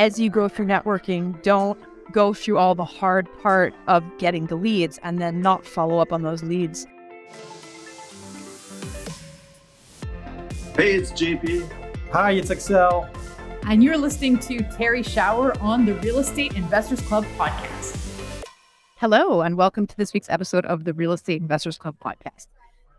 as you go through networking, don't go through all the hard part of getting the leads and then not follow up on those leads. Hey, it's JP. Hi, it's Excel. And you're listening to Terrie Schauer on the Real Estate Investors Club podcast. Hello, and welcome to this week's episode of the Real Estate Investors Club podcast.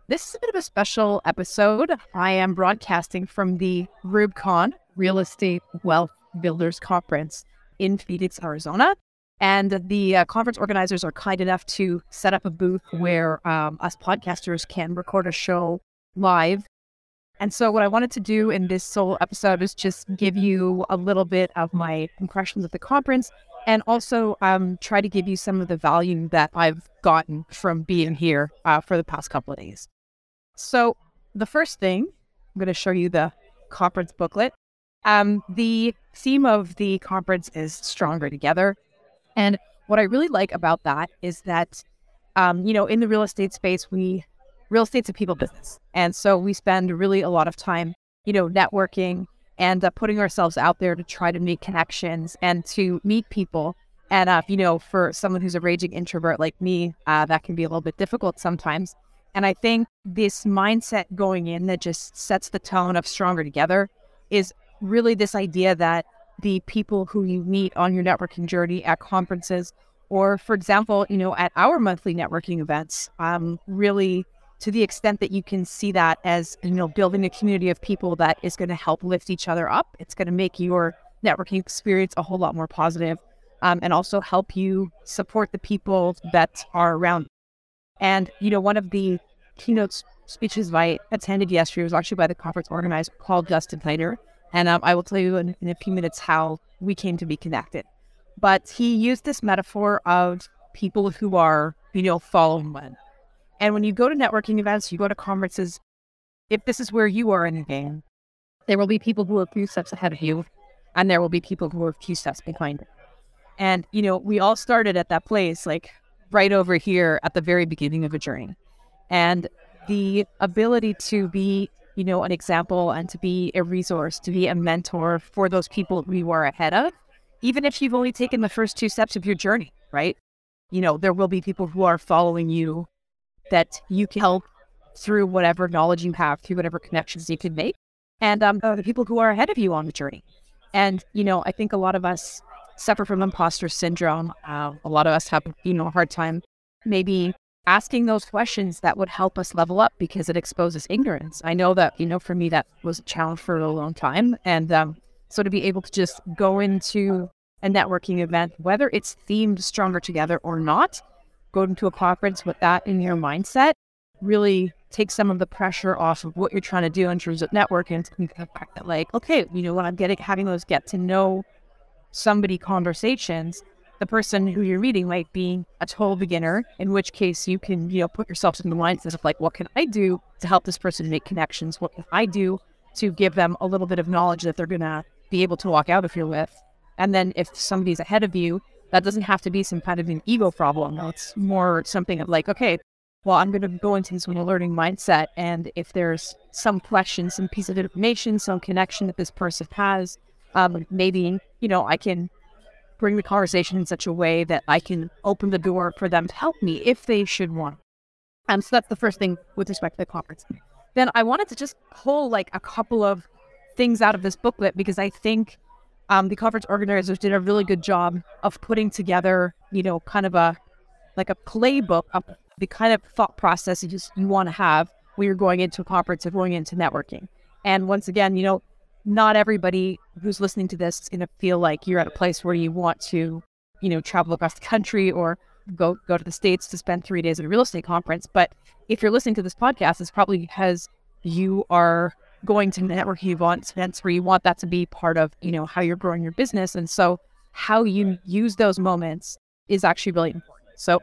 This is a bit of a special episode. I am broadcasting from the REWBCON Real Estate Wealth Builders Conference in Phoenix, Arizona. And the uh, conference organizers are kind enough to set up a booth where um, us podcasters can record a show live. And so, what I wanted to do in this solo episode is just give you a little bit of my impressions of the conference and also um, try to give you some of the value that I've gotten from being here uh, for the past couple of days. So, the first thing, I'm going to show you the conference booklet. Um, the theme of the conference is Stronger Together. And what I really like about that is that, um, you know, in the real estate space, we, real estate's a people business. And so we spend really a lot of time, you know, networking and uh, putting ourselves out there to try to make connections and to meet people. And, uh, you know, for someone who's a raging introvert like me, uh, that can be a little bit difficult sometimes. And I think this mindset going in that just sets the tone of stronger together is really this idea that the people who you meet on your networking journey at conferences, or for example, you know, at our monthly networking events, um, really to the extent that you can see that as you know building a community of people that is going to help lift each other up it's going to make your networking experience a whole lot more positive, um, and also help you support the people that are around and you know one of the keynote speeches i attended yesterday was actually by the conference organizer called Dustin Heiner. And um, i will tell you in, in a few minutes how we came to be connected but he used this metaphor of people who are you know following one and when you go to networking events, you go to conferences, if this is where you are in the game, there will be people who are a few steps ahead of you, and there will be people who are a few steps behind. And, you know, we all started at that place, like right over here at the very beginning of a journey. And the ability to be, you know, an example and to be a resource, to be a mentor for those people we were ahead of, even if you've only taken the first two steps of your journey, right? You know, there will be people who are following you that you can help through whatever knowledge you have, through whatever connections you can make, and um, the people who are ahead of you on the journey. And, you know, I think a lot of us suffer from imposter syndrome. Uh, a lot of us have, you know, a hard time maybe asking those questions that would help us level up because it exposes ignorance. I know that, you know, for me, that was a challenge for a long time. And um, so to be able to just go into a networking event, whether it's themed Stronger Together or not, going to a conference with that in your mindset really takes some of the pressure off of what you're trying to do in terms of networking. and The fact that, like, okay, you know, when I'm getting having those get to know somebody conversations, the person who you're meeting might be a total beginner, in which case you can, you know, put yourself in the mindset of like, what can I do to help this person make connections? What can I do to give them a little bit of knowledge that they're gonna be able to walk out if you're with? And then if somebody's ahead of you, that doesn't have to be some kind of an ego problem. It's more something of like, okay, well, I'm to go into this learning mindset. And if there's some question, some piece of information, some connection that this person has, um, maybe, you know, I can bring the conversation in such a way that I can open the door for them to help me if they should want. And so that's the first thing with respect to the conference. Then I wanted to just pull like a couple of things out of this booklet because I think um, the conference organizers did a really good job of putting together, you know, kind of a like a playbook of the kind of thought process you just you want to have when you're going into a conference or going into networking. And once again, you know, not everybody who's listening to this is going to feel like you're at a place where you want to, you know, travel across the country or go go to the states to spend three days at a real estate conference. But if you're listening to this podcast, it's probably because you are going to networking events where you want that to be part of, you know, how you're growing your business. And so how you use those moments is actually really important. So,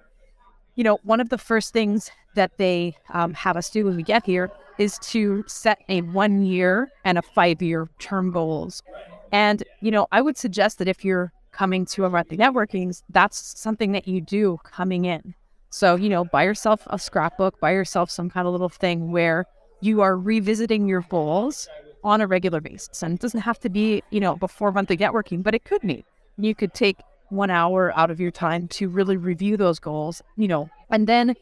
you know, one of the first things that they um, have us do when we get here is to set a one year and a five year term goals. And, you know, I would suggest that if you're coming to a monthly networkings, that's something that you do coming in. So, you know, buy yourself a scrapbook, buy yourself some kind of little thing where you are revisiting your goals on a regular basis. And it doesn't have to be, you know, before monthly networking, but it could be. You could take one hour out of your time to really review those goals, you know, and then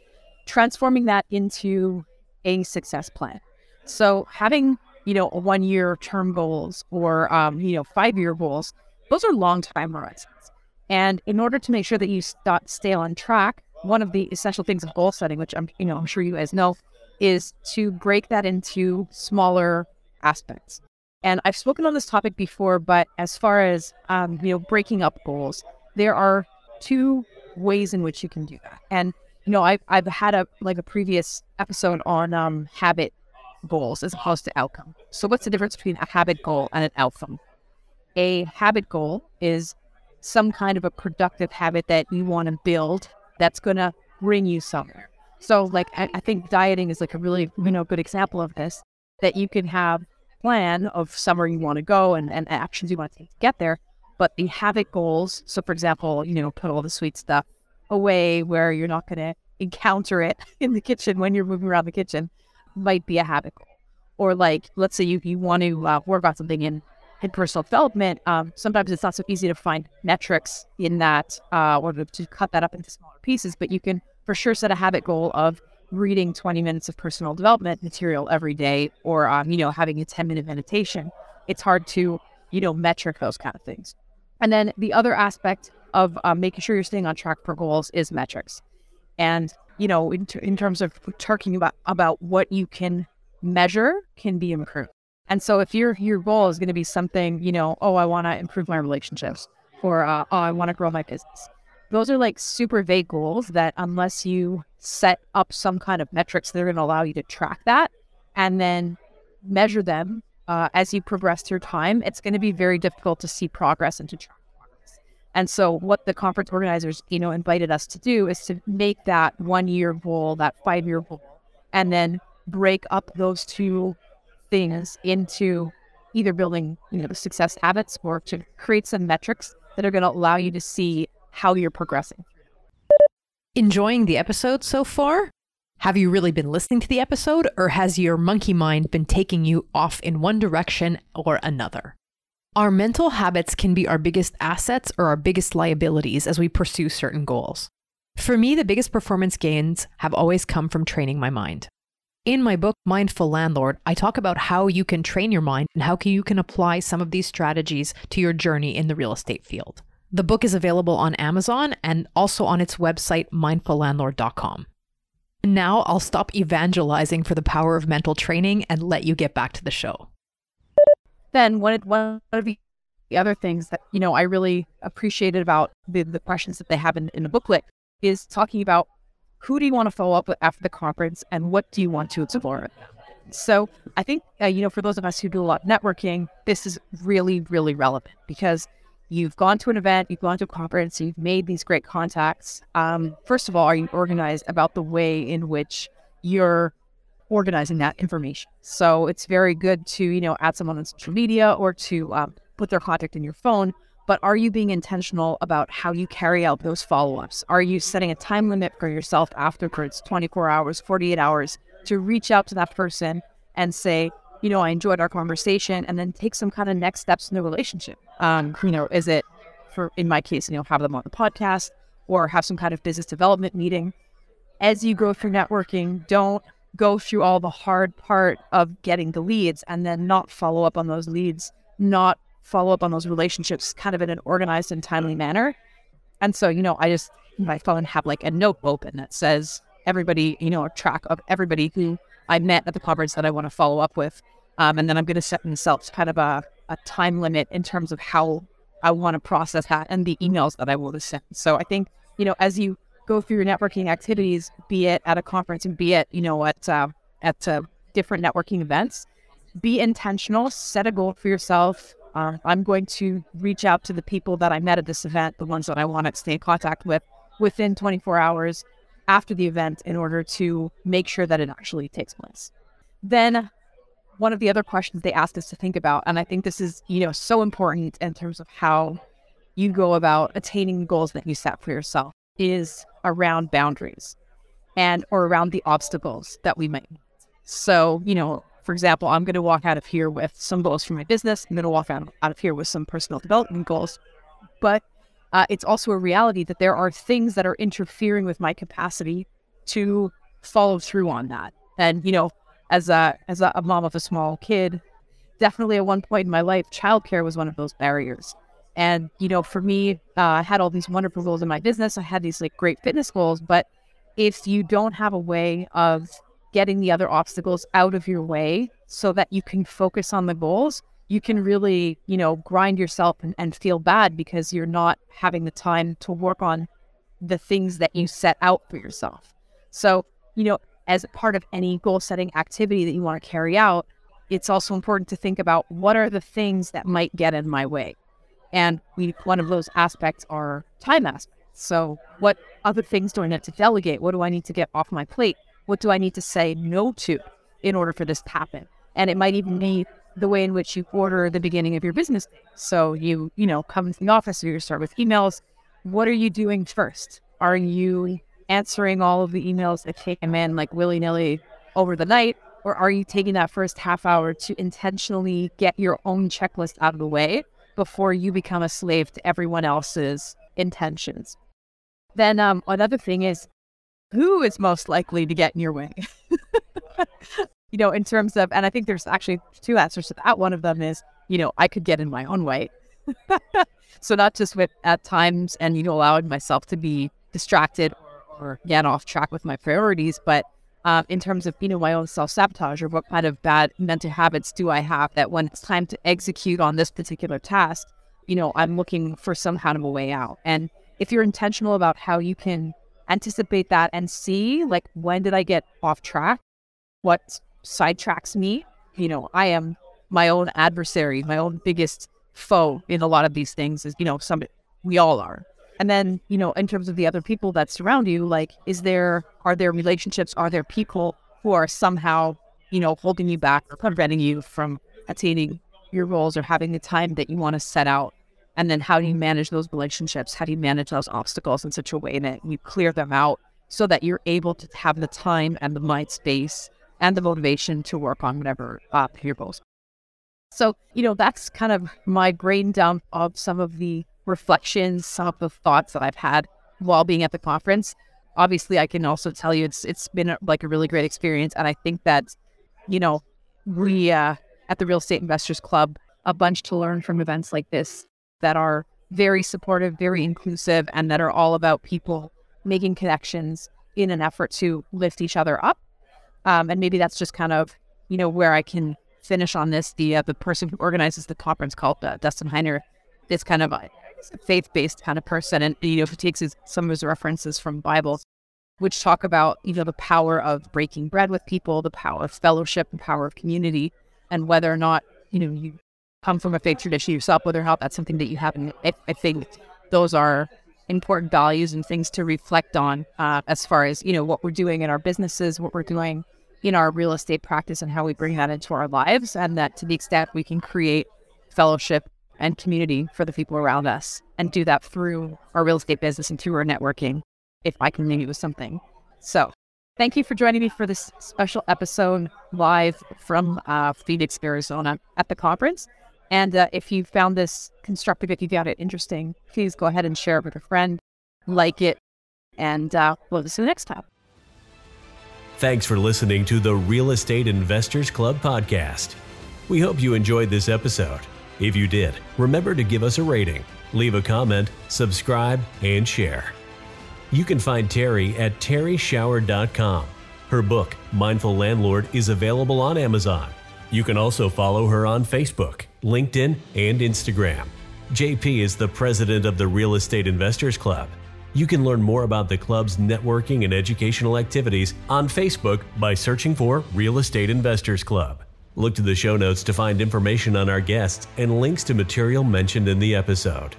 transforming that into a success plan. So having, you know, one year term goals or, um, you know, five year goals, those are long time horizons. And in order to make sure that you st- stay on track, one of the essential things of goal setting, which I'm, you know, I'm sure you guys know, is to break that into smaller aspects. And I've spoken on this topic before, but as far as um, you know, breaking up goals, there are two ways in which you can do that. And you know, I've I've had a like a previous episode on um, habit goals as opposed to outcome. So what's the difference between a habit goal and an outcome? A habit goal is some kind of a productive habit that you want to build that's going to bring you somewhere. So like I, I think dieting is like a really you know good example of this that you can have plan of somewhere you want to go and, and actions you want to take to get there. But the habit goals, so for example, you know, put all the sweet stuff away where you're not going to encounter it in the kitchen when you're moving around the kitchen, might be a habit goal. Or like, let's say you, you want to uh, work on something in, in personal development. Um, sometimes it's not so easy to find metrics in that uh, or to, to cut that up into smaller pieces, but you can for sure set a habit goal of reading 20 minutes of personal development material every day or, um, you know, having a 10 minute meditation. It's hard to, you know, metric those kind of things. And then the other aspect of um, making sure you're staying on track for goals is metrics. And, you know, in, t- in terms of talking about, about what you can measure can be improved. And so if your your goal is going to be something, you know, oh, I want to improve my relationships or uh, oh, I want to grow my business those are like super vague goals that unless you set up some kind of metrics that are going to allow you to track that and then measure them uh, as you progress through time, it's going to be very difficult to see progress and to track. And so, what the conference organizers, you know, invited us to do is to make that one year goal, that five year goal, and then break up those two things into either building, you know, the success habits or to create some metrics that are going to allow you to see how you're progressing. Enjoying the episode so far? Have you really been listening to the episode, or has your monkey mind been taking you off in one direction or another? Our mental habits can be our biggest assets or our biggest liabilities as we pursue certain goals. For me, the biggest performance gains have always come from training my mind. In my book, Mindful Landlord, I talk about how you can train your mind and how you can apply some of these strategies to your journey in the real estate field. The book is available on Amazon and also on its website, mindfullandlord.com. Now I'll stop evangelizing for the power of mental training and let you get back to the show. Then one, one of the other things that, you know, I really appreciated about the, the questions that they have in, in the booklet is talking about who do you want to follow up with after the conference and what do you want to explore? So I think, uh, you know, for those of us who do a lot of networking, this is really, really relevant because you've gone to an event, you've gone to a conference, you've made these great contacts. Um, first of all, are you organized about the way in which you're organizing that information? So it's very good to, you know, add someone on social media or to um, put their contact in your phone. But are you being intentional about how you carry out those follow ups? Are you setting a time limit for yourself afterwards, 24 hours, 48 hours, to reach out to that person and say, you know, I enjoyed our conversation and then take some kind of next steps in the relationship. Um, you know, is it for, in my case, you know, have them on the podcast or have some kind of business development meeting. As you go through networking, don't go through all the hard part of getting the leads and then not follow up on those leads, not follow up on those relationships kind of in an organized and timely manner. And so, you know, I just, my phone have like a note open that says everybody, you know, a track of everybody who I met at the conference that I want to follow up with. Um, and then I'm going to set myself kind of a, a time limit in terms of how I want to process that and the emails that I will send. So I think, you know, as you go through your networking activities, be it at a conference and be it, you know, at, uh, at uh, different networking events, be intentional, set a goal for yourself. Um, I'm going to reach out to the people that I met at this event, the ones that I want to stay in contact with within 24 hours after the event in order to make sure that it actually takes place. Then one of the other questions they asked us to think about, and I think this is, you know, so important in terms of how you go about attaining the goals that you set for yourself is around boundaries and or around the obstacles that we might. So, you know, For example, I'm going to walk out of here with some goals for my business. I'm going to walk out, out of here with some personal development goals. But uh, it's also a reality that there are things that are interfering with my capacity to follow through on that. And, you know, as a, as a, a mom of a small kid, definitely at one point in my life, childcare was one of those barriers. And, you know, for me, uh, I had all these wonderful goals in my business. I had these like great fitness goals. But if you don't have a way of getting the other obstacles out of your way so that you can focus on the goals, you can really, you know, grind yourself and, and feel bad because you're not having the time to work on the things that you set out for yourself. So, you know, as part of any goal setting activity that you want to carry out, it's also important to think about what are the things that might get in my way. And we, one of those aspects are time aspects. So, what other things do I need to delegate? What do I need to get off my plate? What do I need to say no to in order for this to happen? And it might even be the way in which you order the beginning of your business. So, you, you know, come into the office, you start with emails. What are you doing first? Are you answering all of the emails that came in like willy nilly over the night? Or are you taking that first half hour to intentionally get your own checklist out of the way before you become a slave to everyone else's intentions. Then um, another thing is who is most likely to get in your way? you know, in terms of, and I think there's actually two answers to that. One of them is, you know, I could get in my own way. so not just with at times and, you know, allowing myself to be distracted or, or get off track with my priorities, but um, in terms of you know my own self sabotage or what kind of bad mental habits do I have that when it's time to execute on this particular task, you know, I'm looking for some kind of a way out. And if you're intentional about how you can anticipate that and see like when did I get off track, what sidetracks me, you know, I am my own adversary, my own biggest foe in a lot of these things is, you know, some we all are. And then, you know, in terms of the other people that surround you, like, is there, are there relationships, are there people who are somehow, you know, holding you back or preventing you from attaining your goals or having the time that you want to set out? And then how do you manage those relationships? How do you manage those obstacles in such a way that you clear them out so that you're able to have the time and the mind space and the motivation to work on whatever uh, your goals? So, you know, that's kind of my brain dump of some of the reflections, some of the thoughts that I've had while being at the conference. Obviously, I can also tell you it's it's been a, like a really great experience, and I think that you know we uh, at the Real Estate Investors Club a bunch to learn from events like this that are very supportive, very inclusive, and that are all about people making connections in an effort to lift each other up. Um, and maybe that's just kind of you know where I can finish on this. The uh, the person who organizes the conference called uh, Dustin Heiner. This kind of faith based kind of person. And, you know, if he takes his, some of his references from Bibles, which talk about, you know, the power of breaking bread with people, the power of fellowship, the power of community, and whether or not, you know, you come from a faith tradition yourself, whether or not that's something that you have. And I, I think those are important values and things to reflect on uh, as far as, you know, what we're doing in our businesses, what we're doing in our real estate practice and how we bring that into our lives. And that to the extent we can create fellowship and community for the people around us and do that through our real estate business and through our networking if I can name you with something. So thank you for joining me for this special episode live from uh, Phoenix, Arizona at the conference. And uh, if you found this constructive, if you found it interesting, please go ahead and share it with a friend, like it, and uh, we'll see you next time. Thanks for listening to the Real Estate Investors Club podcast. We hope you enjoyed this episode. If you did, remember to give us a rating, leave a comment, subscribe, and share. You can find Terrie at terrieschauer.com. Her book, Mindful Landlord, is available on Amazon. You can also follow her on Facebook, LinkedIn, and Instagram. JP is the president of the Real Estate Investors Club. You can learn more about the club's networking and educational activities on Facebook by searching for Real Estate Investors Club. Look to the show notes to find information on our guests and links to material mentioned in the episode.